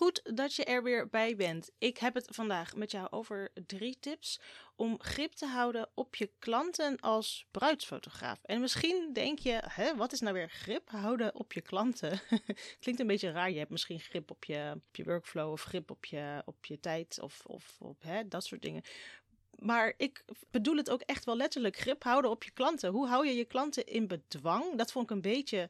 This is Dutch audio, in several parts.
Goed dat je er weer bij bent. Ik heb het vandaag met jou over drie tips om grip te houden op je klanten als bruidsfotograaf. En misschien denk je, hè, wat is nou weer grip houden op je klanten? Klinkt een beetje raar. Je hebt misschien grip op je, op je workflow of grip op je, op je tijd of, of op hè, dat soort dingen. Maar ik bedoel het ook echt wel letterlijk. Grip houden op je klanten. Hoe hou je je klanten in bedwang? Dat vond ik een beetje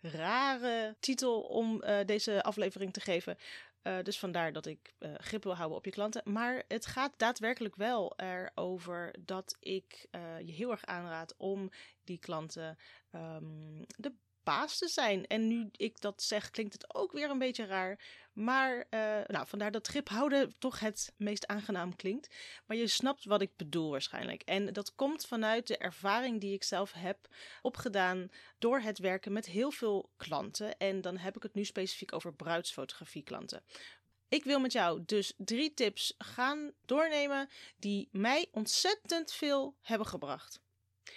rare titel om uh, deze aflevering te geven. Uh, dus vandaar dat ik uh, grip wil houden op je klanten. Maar het gaat daadwerkelijk wel erover dat ik je heel erg aanraad om die klanten um, de baas te zijn. En nu ik dat zeg, klinkt het ook weer een beetje raar. Maar uh, nou, vandaar dat grip houden toch het meest aangenaam klinkt. Maar je snapt wat ik bedoel waarschijnlijk. En dat komt vanuit de ervaring die ik zelf heb opgedaan door het werken met heel veel klanten. En dan heb ik het nu specifiek over bruidsfotografie klanten. Ik wil met jou dus drie tips gaan doornemen die mij ontzettend veel hebben gebracht.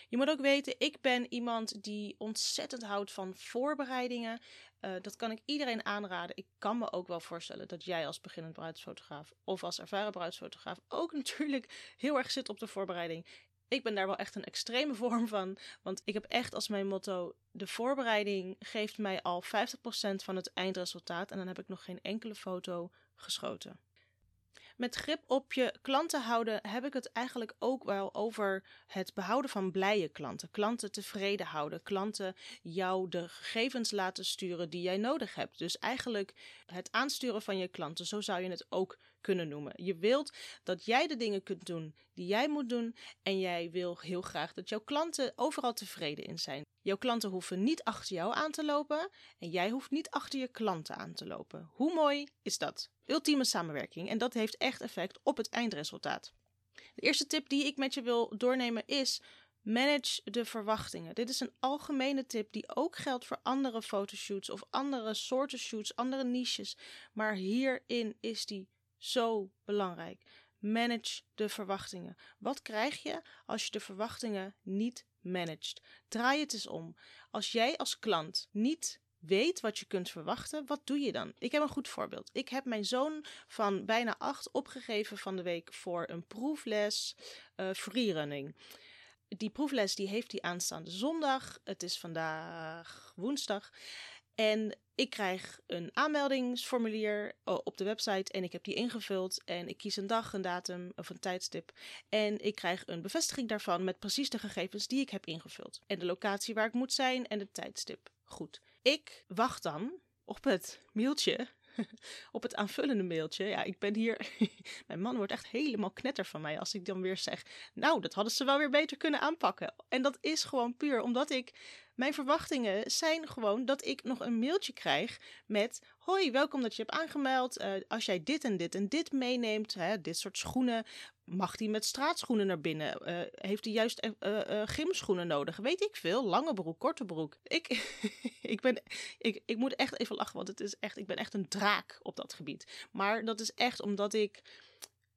Je moet ook weten, ik ben iemand die ontzettend houdt van voorbereidingen. Uh, dat kan ik iedereen aanraden. Ik kan me ook wel voorstellen dat jij als beginnend bruidsfotograaf of als ervaren bruidsfotograaf ook natuurlijk heel erg zit op de voorbereiding. Ik ben daar wel echt een extreme vorm van. Want ik heb echt als mijn motto: de voorbereiding geeft mij al 50% van het eindresultaat. En dan heb ik nog geen enkele foto geschoten. Met grip op je klanten houden heb ik het eigenlijk ook wel over het behouden van blije klanten. Klanten tevreden houden. Klanten jou de gegevens laten sturen die jij nodig hebt. Dus eigenlijk het aansturen van je klanten. Zo zou je het ook kunnen noemen. Je wilt dat jij de dingen kunt doen die jij moet doen. En jij wil heel graag dat jouw klanten overal tevreden in zijn. Jouw klanten hoeven niet achter jou aan te lopen en jij hoeft niet achter je klanten aan te lopen. Hoe mooi is dat? Ultieme samenwerking en dat heeft echt effect op het eindresultaat. De eerste tip die ik met je wil doornemen is Manage de verwachtingen. Dit is een algemene tip die ook geldt voor andere fotoshoots of andere soorten shoots, andere niches. Maar hierin is die zo belangrijk. Manage de verwachtingen. Wat krijg je als je de verwachtingen niet managt? Draai het eens om. Als jij als klant niet weet wat je kunt verwachten, wat doe je dan? Ik heb een goed voorbeeld. Ik heb mijn zoon van bijna acht opgegeven van de week voor een proefles uh, freerunning. Die proefles die heeft hij aanstaande zondag. Het is vandaag woensdag. En ik krijg een aanmeldingsformulier eh, op de website en ik heb die ingevuld. En ik kies een dag, een datum of een tijdstip. En ik krijg een bevestiging daarvan met precies de gegevens die ik heb ingevuld. En de locatie waar ik moet zijn en de tijdstip. Goed. Ik wacht dan op het mailtje op het aanvullende mailtje. Ja, ik ben hier. Mijn man wordt echt helemaal knetter van mij als ik dan weer zeg. Nou, dat hadden ze wel weer beter kunnen aanpakken. En dat is gewoon puur omdat ik mijn verwachtingen zijn gewoon dat ik nog een mailtje krijg met: Hoi, welkom dat je hebt aangemeld. Uh, als jij dit en dit en dit meeneemt, hè, dit soort schoenen, mag hij met straatschoenen naar binnen? Uh, heeft hij juist uh, gymschoenen nodig? Weet ik veel. Lange broek, korte broek. Ik, ik, ben, ik, ik moet echt even lachen, want het is echt, ik ben echt een draak op dat gebied. Maar dat is echt omdat ik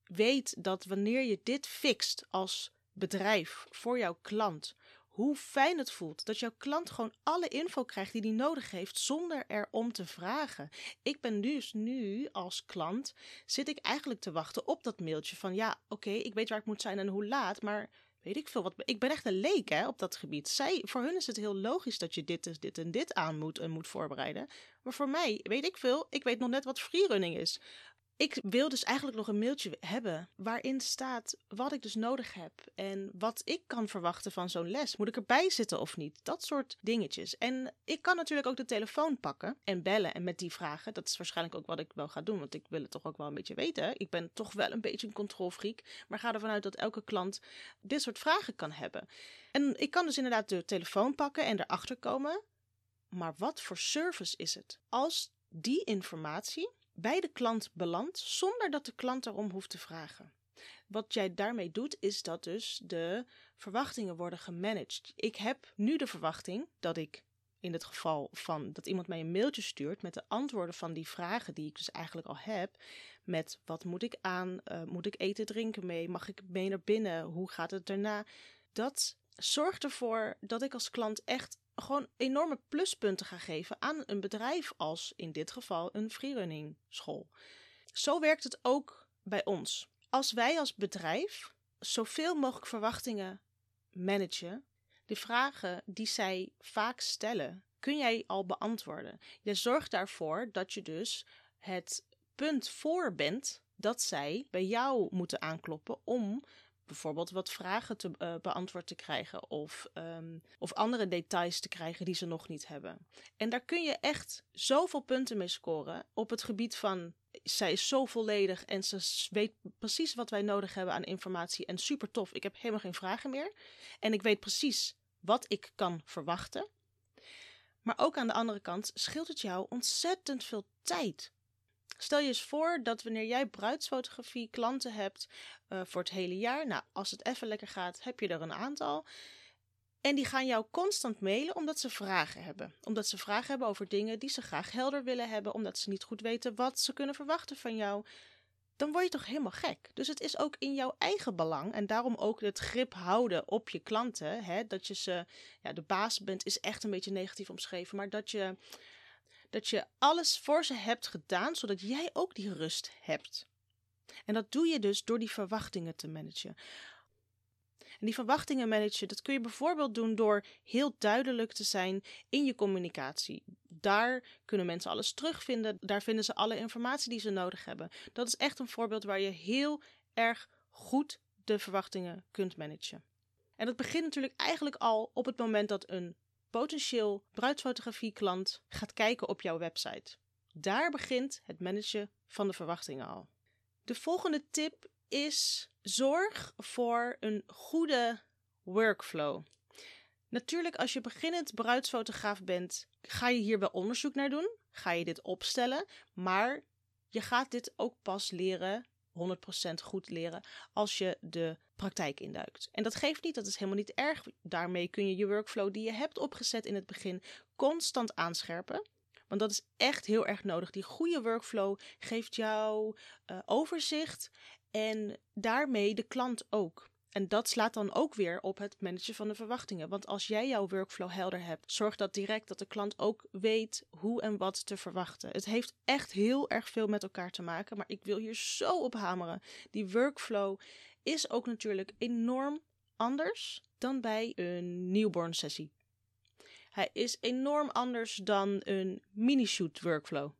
weet dat wanneer je dit fixt als bedrijf voor jouw klant, hoe fijn het voelt dat jouw klant gewoon alle info krijgt die hij nodig heeft zonder erom te vragen. Ik ben dus nu als klant zit ik eigenlijk te wachten op dat mailtje van ja, oké, ik weet waar ik moet zijn en hoe laat, maar weet ik veel wat. Ik ben echt een leek hè, op dat gebied. Zij, voor hun is het heel logisch dat je dit, dit en dit aan moet en moet voorbereiden. Maar voor mij, weet ik veel, ik weet nog net wat freerunning is. Ik wil dus eigenlijk nog een mailtje hebben waarin staat wat ik dus nodig heb en wat ik kan verwachten van zo'n les. Moet ik erbij zitten of niet? Dat soort dingetjes. En ik kan natuurlijk ook de telefoon pakken en bellen en met die vragen. Dat is waarschijnlijk ook wat ik wel ga doen, want ik wil het toch ook wel een beetje weten. Ik ben toch wel een beetje een controlfreak, maar ga ervan uit dat elke klant dit soort vragen kan hebben. En ik kan dus inderdaad de telefoon pakken en erachter komen. Maar wat voor service is het? Als die informatie bij de klant belandt zonder dat de klant erom hoeft te vragen. Wat jij daarmee doet, is dat dus de verwachtingen worden gemanaged. Ik heb nu de verwachting dat ik in het geval van dat iemand mij een mailtje stuurt met de antwoorden van die vragen die ik dus eigenlijk al heb. Met wat moet ik aan? Uh, moet ik eten, drinken mee? Mag ik mee naar binnen? Hoe gaat het daarna? Dat zorgt ervoor dat ik als klant echt gewoon enorme pluspunten ga geven aan een bedrijf als in dit geval een freerunning school. Zo werkt het ook bij ons. Als wij als bedrijf zoveel mogelijk verwachtingen managen, de vragen die zij vaak stellen, kun jij al beantwoorden. Je zorgt daarvoor dat je dus het punt voor bent dat zij bij jou moeten aankloppen om bijvoorbeeld wat vragen te uh, beantwoord te krijgen of, um, of andere details te krijgen die ze nog niet hebben. En daar kun je echt zoveel punten mee scoren op het gebied van zij is zo volledig en ze weet precies wat wij nodig hebben aan informatie en super tof. Ik heb helemaal geen vragen meer en ik weet precies wat ik kan verwachten. Maar ook aan de andere kant scheelt het jou ontzettend veel tijd. Stel je eens voor dat wanneer jij bruidsfotografie klanten hebt uh, voor het hele jaar, nou, als het even lekker gaat, heb je er een aantal. En die gaan jou constant mailen omdat ze vragen hebben. Omdat ze vragen hebben over dingen die ze graag helder willen hebben, omdat ze niet goed weten wat ze kunnen verwachten van jou. Dan word je toch helemaal gek. Dus het is ook in jouw eigen belang. En daarom ook het grip houden op je klanten. Hè? Dat je ze, ja, de baas bent, is echt een beetje negatief omschreven. Maar dat je dat je alles voor ze hebt gedaan, zodat jij ook die rust hebt. En dat doe je dus door die verwachtingen te managen. En die verwachtingen managen, dat kun je bijvoorbeeld doen door heel duidelijk te zijn in je communicatie. Daar kunnen mensen alles terugvinden, daar vinden ze alle informatie die ze nodig hebben. Dat is echt een voorbeeld waar je heel erg goed de verwachtingen kunt managen. En dat begint natuurlijk eigenlijk al op het moment dat een potentieel bruidsfotografie-klant gaat kijken op jouw website. Daar begint het managen van de verwachtingen al. De volgende tip is zorg voor een goede workflow. Natuurlijk, als je beginnend bruidsfotograaf bent, ga je hier wel onderzoek naar doen. Ga je dit opstellen, maar je gaat dit ook pas leren 100% goed leren als je de praktijk induikt. En dat geeft niet, dat is helemaal niet erg. Daarmee kun je je workflow die je hebt opgezet in het begin constant aanscherpen. Want dat is echt heel erg nodig. Die goede workflow geeft jou uh, overzicht en daarmee de klant ook. En dat slaat dan ook weer op het managen van de verwachtingen. Want als jij jouw workflow helder hebt, zorg dat direct dat de klant ook weet hoe en wat te verwachten. Het heeft echt heel erg veel met elkaar te maken, maar ik wil hier zo op hameren. Die workflow is ook natuurlijk enorm anders dan bij een newborn sessie. Hij is enorm anders dan een mini-shoot workflow.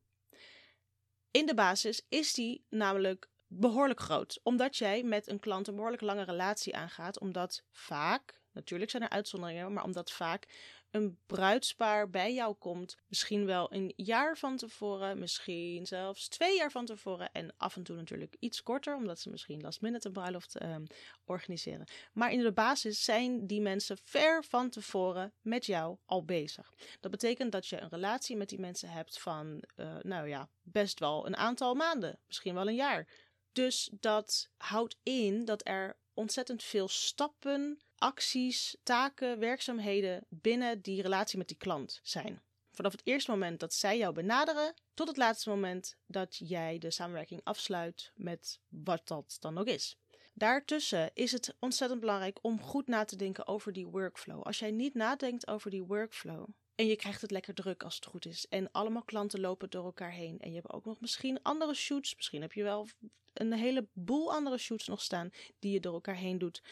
In de basis is die namelijk behoorlijk groot. Omdat jij met een klant een behoorlijk lange relatie aangaat. Omdat vaak, natuurlijk zijn er uitzonderingen, maar omdat vaak een bruidspaar bij jou komt. Misschien wel een jaar van tevoren, misschien zelfs twee jaar van tevoren. En af en toe natuurlijk iets korter, omdat ze misschien last minute een bruiloft uh, organiseren. Maar in de basis zijn die mensen ver van tevoren met jou al bezig. Dat betekent dat je een relatie met die mensen hebt van, uh, nou ja, best wel een aantal maanden, misschien wel een jaar. Dus dat houdt in dat er ontzettend veel stappen, acties, taken, werkzaamheden binnen die relatie met die klant zijn. Vanaf het eerste moment dat zij jou benaderen, tot het laatste moment dat jij de samenwerking afsluit met wat dat dan ook is. Daartussen is het ontzettend belangrijk om goed na te denken over die workflow. Als jij niet nadenkt over die workflow, en je krijgt het lekker druk als het goed is. En allemaal klanten lopen door elkaar heen. En je hebt ook nog misschien andere shoots. Misschien heb je wel een heleboel andere shoots nog staan die je door elkaar heen doet.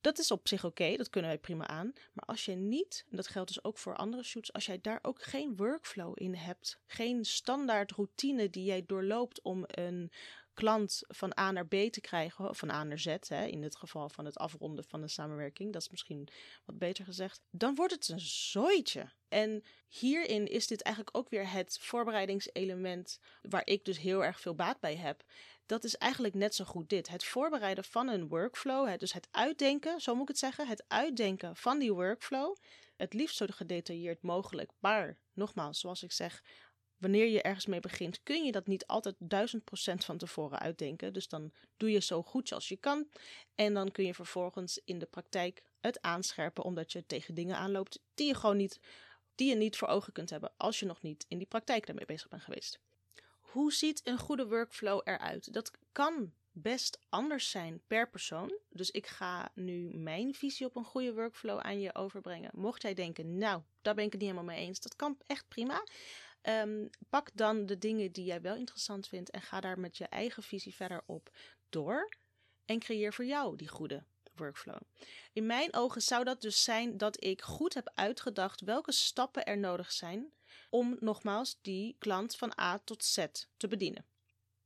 Dat is op zich oké, dat kunnen wij prima aan. Maar als je niet, en dat geldt dus ook voor andere shoots, als jij daar ook geen workflow in hebt, geen standaard routine die jij doorloopt om een klant van A naar B te krijgen, van A naar Z, hè, in het geval van het afronden van de samenwerking, dat is misschien wat beter gezegd, dan wordt het een zooitje. En hierin is dit eigenlijk ook weer het voorbereidingselement waar ik dus heel erg veel baat bij heb. Dat is eigenlijk net zo goed dit. Het voorbereiden van een workflow, dus het uitdenken, zo moet ik het zeggen, het uitdenken van die workflow. Het liefst zo gedetailleerd mogelijk. Maar nogmaals, zoals ik zeg, wanneer je ergens mee begint, kun je dat niet altijd duizend procent van tevoren uitdenken. Dus dan doe je zo goed als je kan. En dan kun je vervolgens in de praktijk het aanscherpen, omdat je tegen dingen aanloopt die je gewoon niet, die je niet voor ogen kunt hebben als je nog niet in die praktijk daarmee bezig bent geweest. Hoe ziet een goede workflow eruit? Dat kan best anders zijn per persoon. Dus ik ga nu mijn visie op een goede workflow aan je overbrengen. Mocht jij denken, nou, daar ben ik het niet helemaal mee eens, dat kan echt prima. Ehm, pak dan de dingen die jij wel interessant vindt en ga daar met je eigen visie verder op door. En creëer voor jou die goede workflow. In mijn ogen zou dat dus zijn dat ik goed heb uitgedacht welke stappen er nodig zijn om nogmaals die klant van A tot Z te bedienen.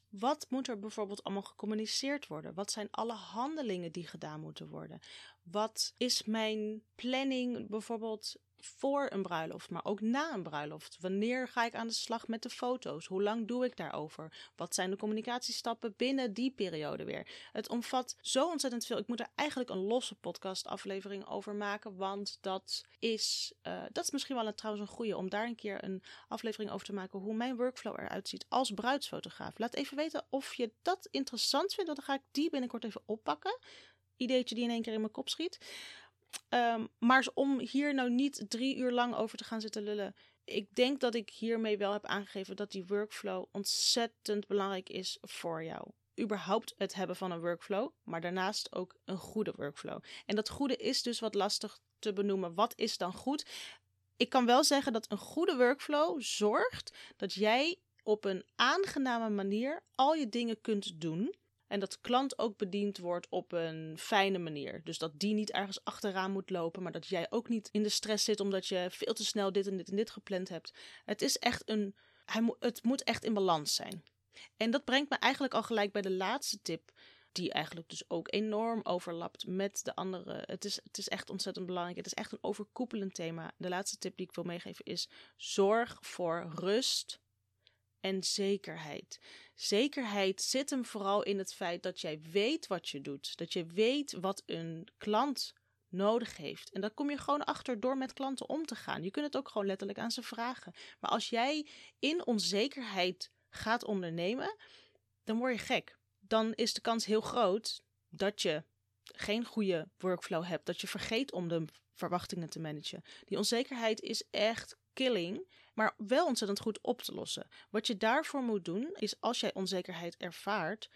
Wat moet er bijvoorbeeld allemaal gecommuniceerd worden? Wat zijn alle handelingen die gedaan moeten worden? Wat is mijn planning bijvoorbeeld voor een bruiloft, maar ook na een bruiloft? Wanneer ga ik aan de slag met de foto's? Hoe lang doe ik daarover? Wat zijn de communicatiestappen binnen die periode weer? Het omvat zo ontzettend veel. Ik moet er eigenlijk een losse podcast-aflevering over maken, want dat is, uh, dat is misschien wel een, trouwens een goede om daar een keer een aflevering over te maken hoe mijn workflow eruit ziet als bruidsfotograaf. Laat even weten of je dat interessant vindt, dan ga ik die binnenkort even oppakken. Ideetje die in één keer in mijn kop schiet. Um, maar om hier nou niet drie uur lang over te gaan zitten lullen. Ik denk dat ik hiermee wel heb aangegeven dat die workflow ontzettend belangrijk is voor jou. Überhaupt het hebben van een workflow, maar daarnaast ook een goede workflow. En dat goede is dus wat lastig te benoemen. Wat is dan goed? Ik kan wel zeggen dat een goede workflow zorgt dat jij op een aangename manier al je dingen kunt doen en dat klant ook bediend wordt op een fijne manier. Dus dat die niet ergens achteraan moet lopen, maar dat jij ook niet in de stress zit omdat je veel te snel dit en dit en dit gepland hebt. Het is echt een. Hij het moet echt in balans zijn. En dat brengt me eigenlijk al gelijk bij de laatste tip die eigenlijk dus ook enorm overlapt met de andere. Het is, het is echt ontzettend belangrijk. Het is echt een overkoepelend thema. De laatste tip die ik wil meegeven is: zorg voor rust en zekerheid. Zekerheid zit hem vooral in het feit dat jij weet wat je doet. Dat je weet wat een klant nodig heeft. En daar kom je gewoon achter door met klanten om te gaan. Je kunt het ook gewoon letterlijk aan ze vragen. Maar als jij in onzekerheid gaat ondernemen, dan word je gek. Dan is de kans heel groot dat je geen goede workflow hebt. Dat je vergeet om de verwachtingen te managen. Die onzekerheid is echt killing maar wel ontzettend goed op te lossen. Wat je daarvoor moet doen, is als jij onzekerheid ervaart,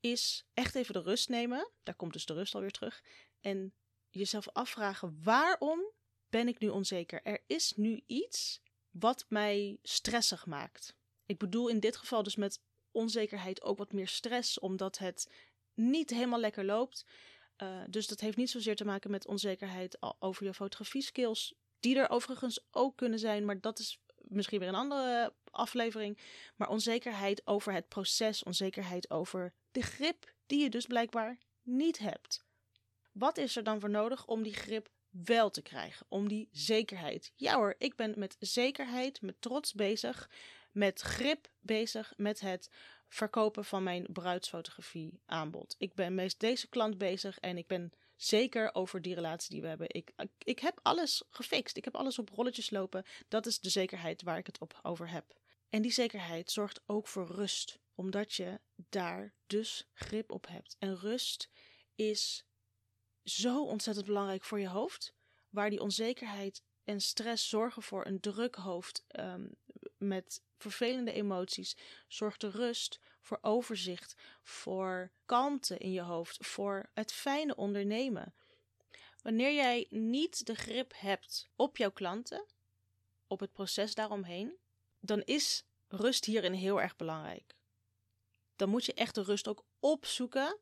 is echt even de rust nemen. Daar komt dus de rust alweer terug. En jezelf afvragen: waarom ben ik nu onzeker? Er is nu iets wat mij stressig maakt. Ik bedoel in dit geval dus met onzekerheid ook wat meer stress, omdat het niet helemaal lekker loopt. Uh, dus dat heeft niet zozeer te maken met onzekerheid over je fotografie skills. Die er overigens ook kunnen zijn, maar dat is misschien weer een andere aflevering. Maar onzekerheid over het proces, onzekerheid over de grip die je dus blijkbaar niet hebt. Wat is er dan voor nodig om die grip wel te krijgen? Om die zekerheid. Ja hoor, ik ben met zekerheid, met trots bezig, met grip bezig, met het verkopen van mijn bruidsfotografie aanbod. Ik ben met deze klant bezig en ik ben Zeker over die relatie die we hebben. Ik, ik heb alles gefixt. Ik heb alles op rolletjes lopen. Dat is de zekerheid waar ik het op over heb. En die zekerheid zorgt ook voor rust, omdat je daar dus grip op hebt. En rust is zo ontzettend belangrijk voor je hoofd, waar die onzekerheid en stress zorgen voor een druk hoofd um, met vervelende emoties, zorgt de rust voor overzicht, voor kalmte in je hoofd, voor het fijne ondernemen. Wanneer jij niet de grip hebt op jouw klanten, op het proces daaromheen, dan is rust hierin heel erg belangrijk. Dan moet je echt de rust ook opzoeken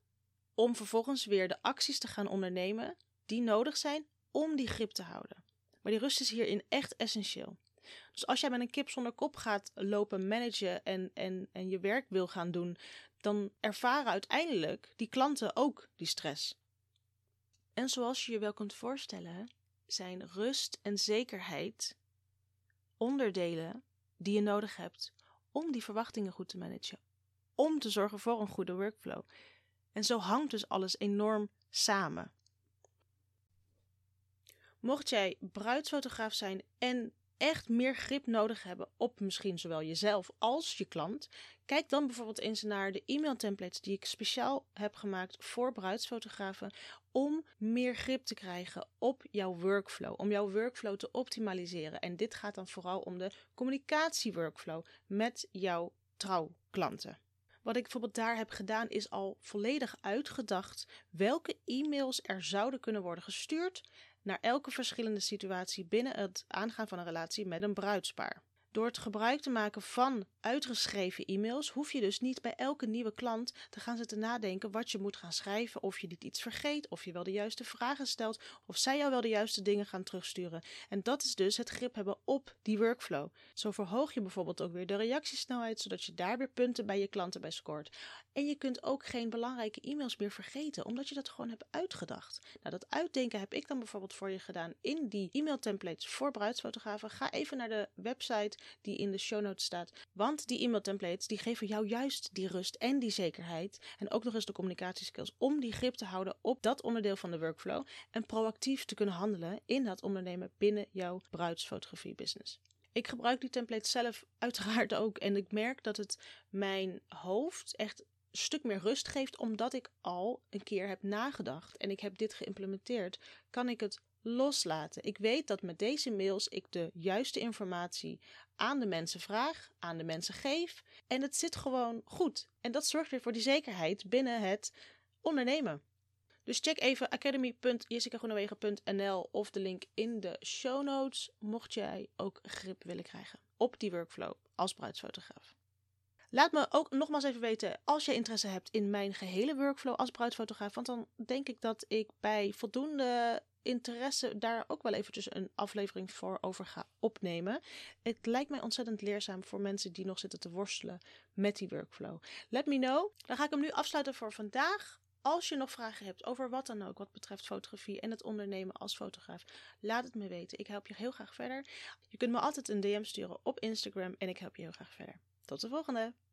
om vervolgens weer de acties te gaan ondernemen die nodig zijn om die grip te houden. Maar die rust is hierin echt essentieel. Dus als jij met een kip zonder kop gaat lopen managen en, en, en je werk wil gaan doen, dan ervaren uiteindelijk die klanten ook die stress. En zoals je je wel kunt voorstellen, zijn rust en zekerheid onderdelen die je nodig hebt om die verwachtingen goed te managen. Om te zorgen voor een goede workflow. En zo hangt dus alles enorm samen. Mocht jij bruidsfotograaf zijn en echt meer grip nodig hebben op misschien zowel jezelf als je klant, kijk dan bijvoorbeeld eens naar de e-mail templates die ik speciaal heb gemaakt voor bruidsfotografen om meer grip te krijgen op jouw workflow, om jouw workflow te optimaliseren. En dit gaat dan vooral om de communicatie workflow met jouw trouwklanten. Wat ik bijvoorbeeld daar heb gedaan is al volledig uitgedacht welke e-mails er zouden kunnen worden gestuurd naar elke verschillende situatie binnen het aangaan van een relatie met een bruidspaar. Door het gebruik te maken van uitgeschreven e-mails hoef je dus niet bij elke nieuwe klant te gaan zitten nadenken wat je moet gaan schrijven, of je niet iets vergeet, of je wel de juiste vragen stelt, of zij jou wel de juiste dingen gaan terugsturen. En dat is dus het grip hebben op die workflow. Zo verhoog je bijvoorbeeld ook weer de reactiesnelheid, zodat je daar weer punten bij je klanten bij scoort. En je kunt ook geen belangrijke e-mails meer vergeten, omdat je dat gewoon hebt uitgedacht. Nou, dat uitdenken heb ik dan bijvoorbeeld voor je gedaan in die e-mail templates voor bruidsfotografen. Ga even naar de website die in de show notes staat. Want die e-mail templates die geven jou juist die rust en die zekerheid. En ook nog eens de communicatieskills om die grip te houden op dat onderdeel van de workflow. En proactief te kunnen handelen in dat ondernemen binnen jouw bruidsfotografie business. Ik gebruik die templates zelf uiteraard ook. En ik merk dat het mijn hoofd echt een stuk meer rust geeft, omdat ik al een keer heb nagedacht en ik heb dit geïmplementeerd, kan ik het loslaten. Ik weet dat met deze mails ik de juiste informatie aan de mensen vraag, aan de mensen geef en het zit gewoon goed. En dat zorgt weer voor die zekerheid binnen het ondernemen. Dus check even academy.jessicagroenewegen.nl of de link in de show notes, mocht jij ook grip willen krijgen op die workflow als bruidsfotograaf. Laat me ook nogmaals even weten als je interesse hebt in mijn gehele workflow als bruidsfotograaf. Want dan denk ik dat ik bij voldoende interesse daar ook wel eventjes een aflevering voor over ga opnemen. Het lijkt mij ontzettend leerzaam voor mensen die nog zitten te worstelen met die workflow. Let me know. Dan ga ik hem nu afsluiten voor vandaag. Als je nog vragen hebt over wat dan ook wat betreft fotografie en het ondernemen als fotograaf, laat het me weten. Ik help je heel graag verder. Je kunt me altijd een DM sturen op Instagram en ik help je heel graag verder. Tot de volgende!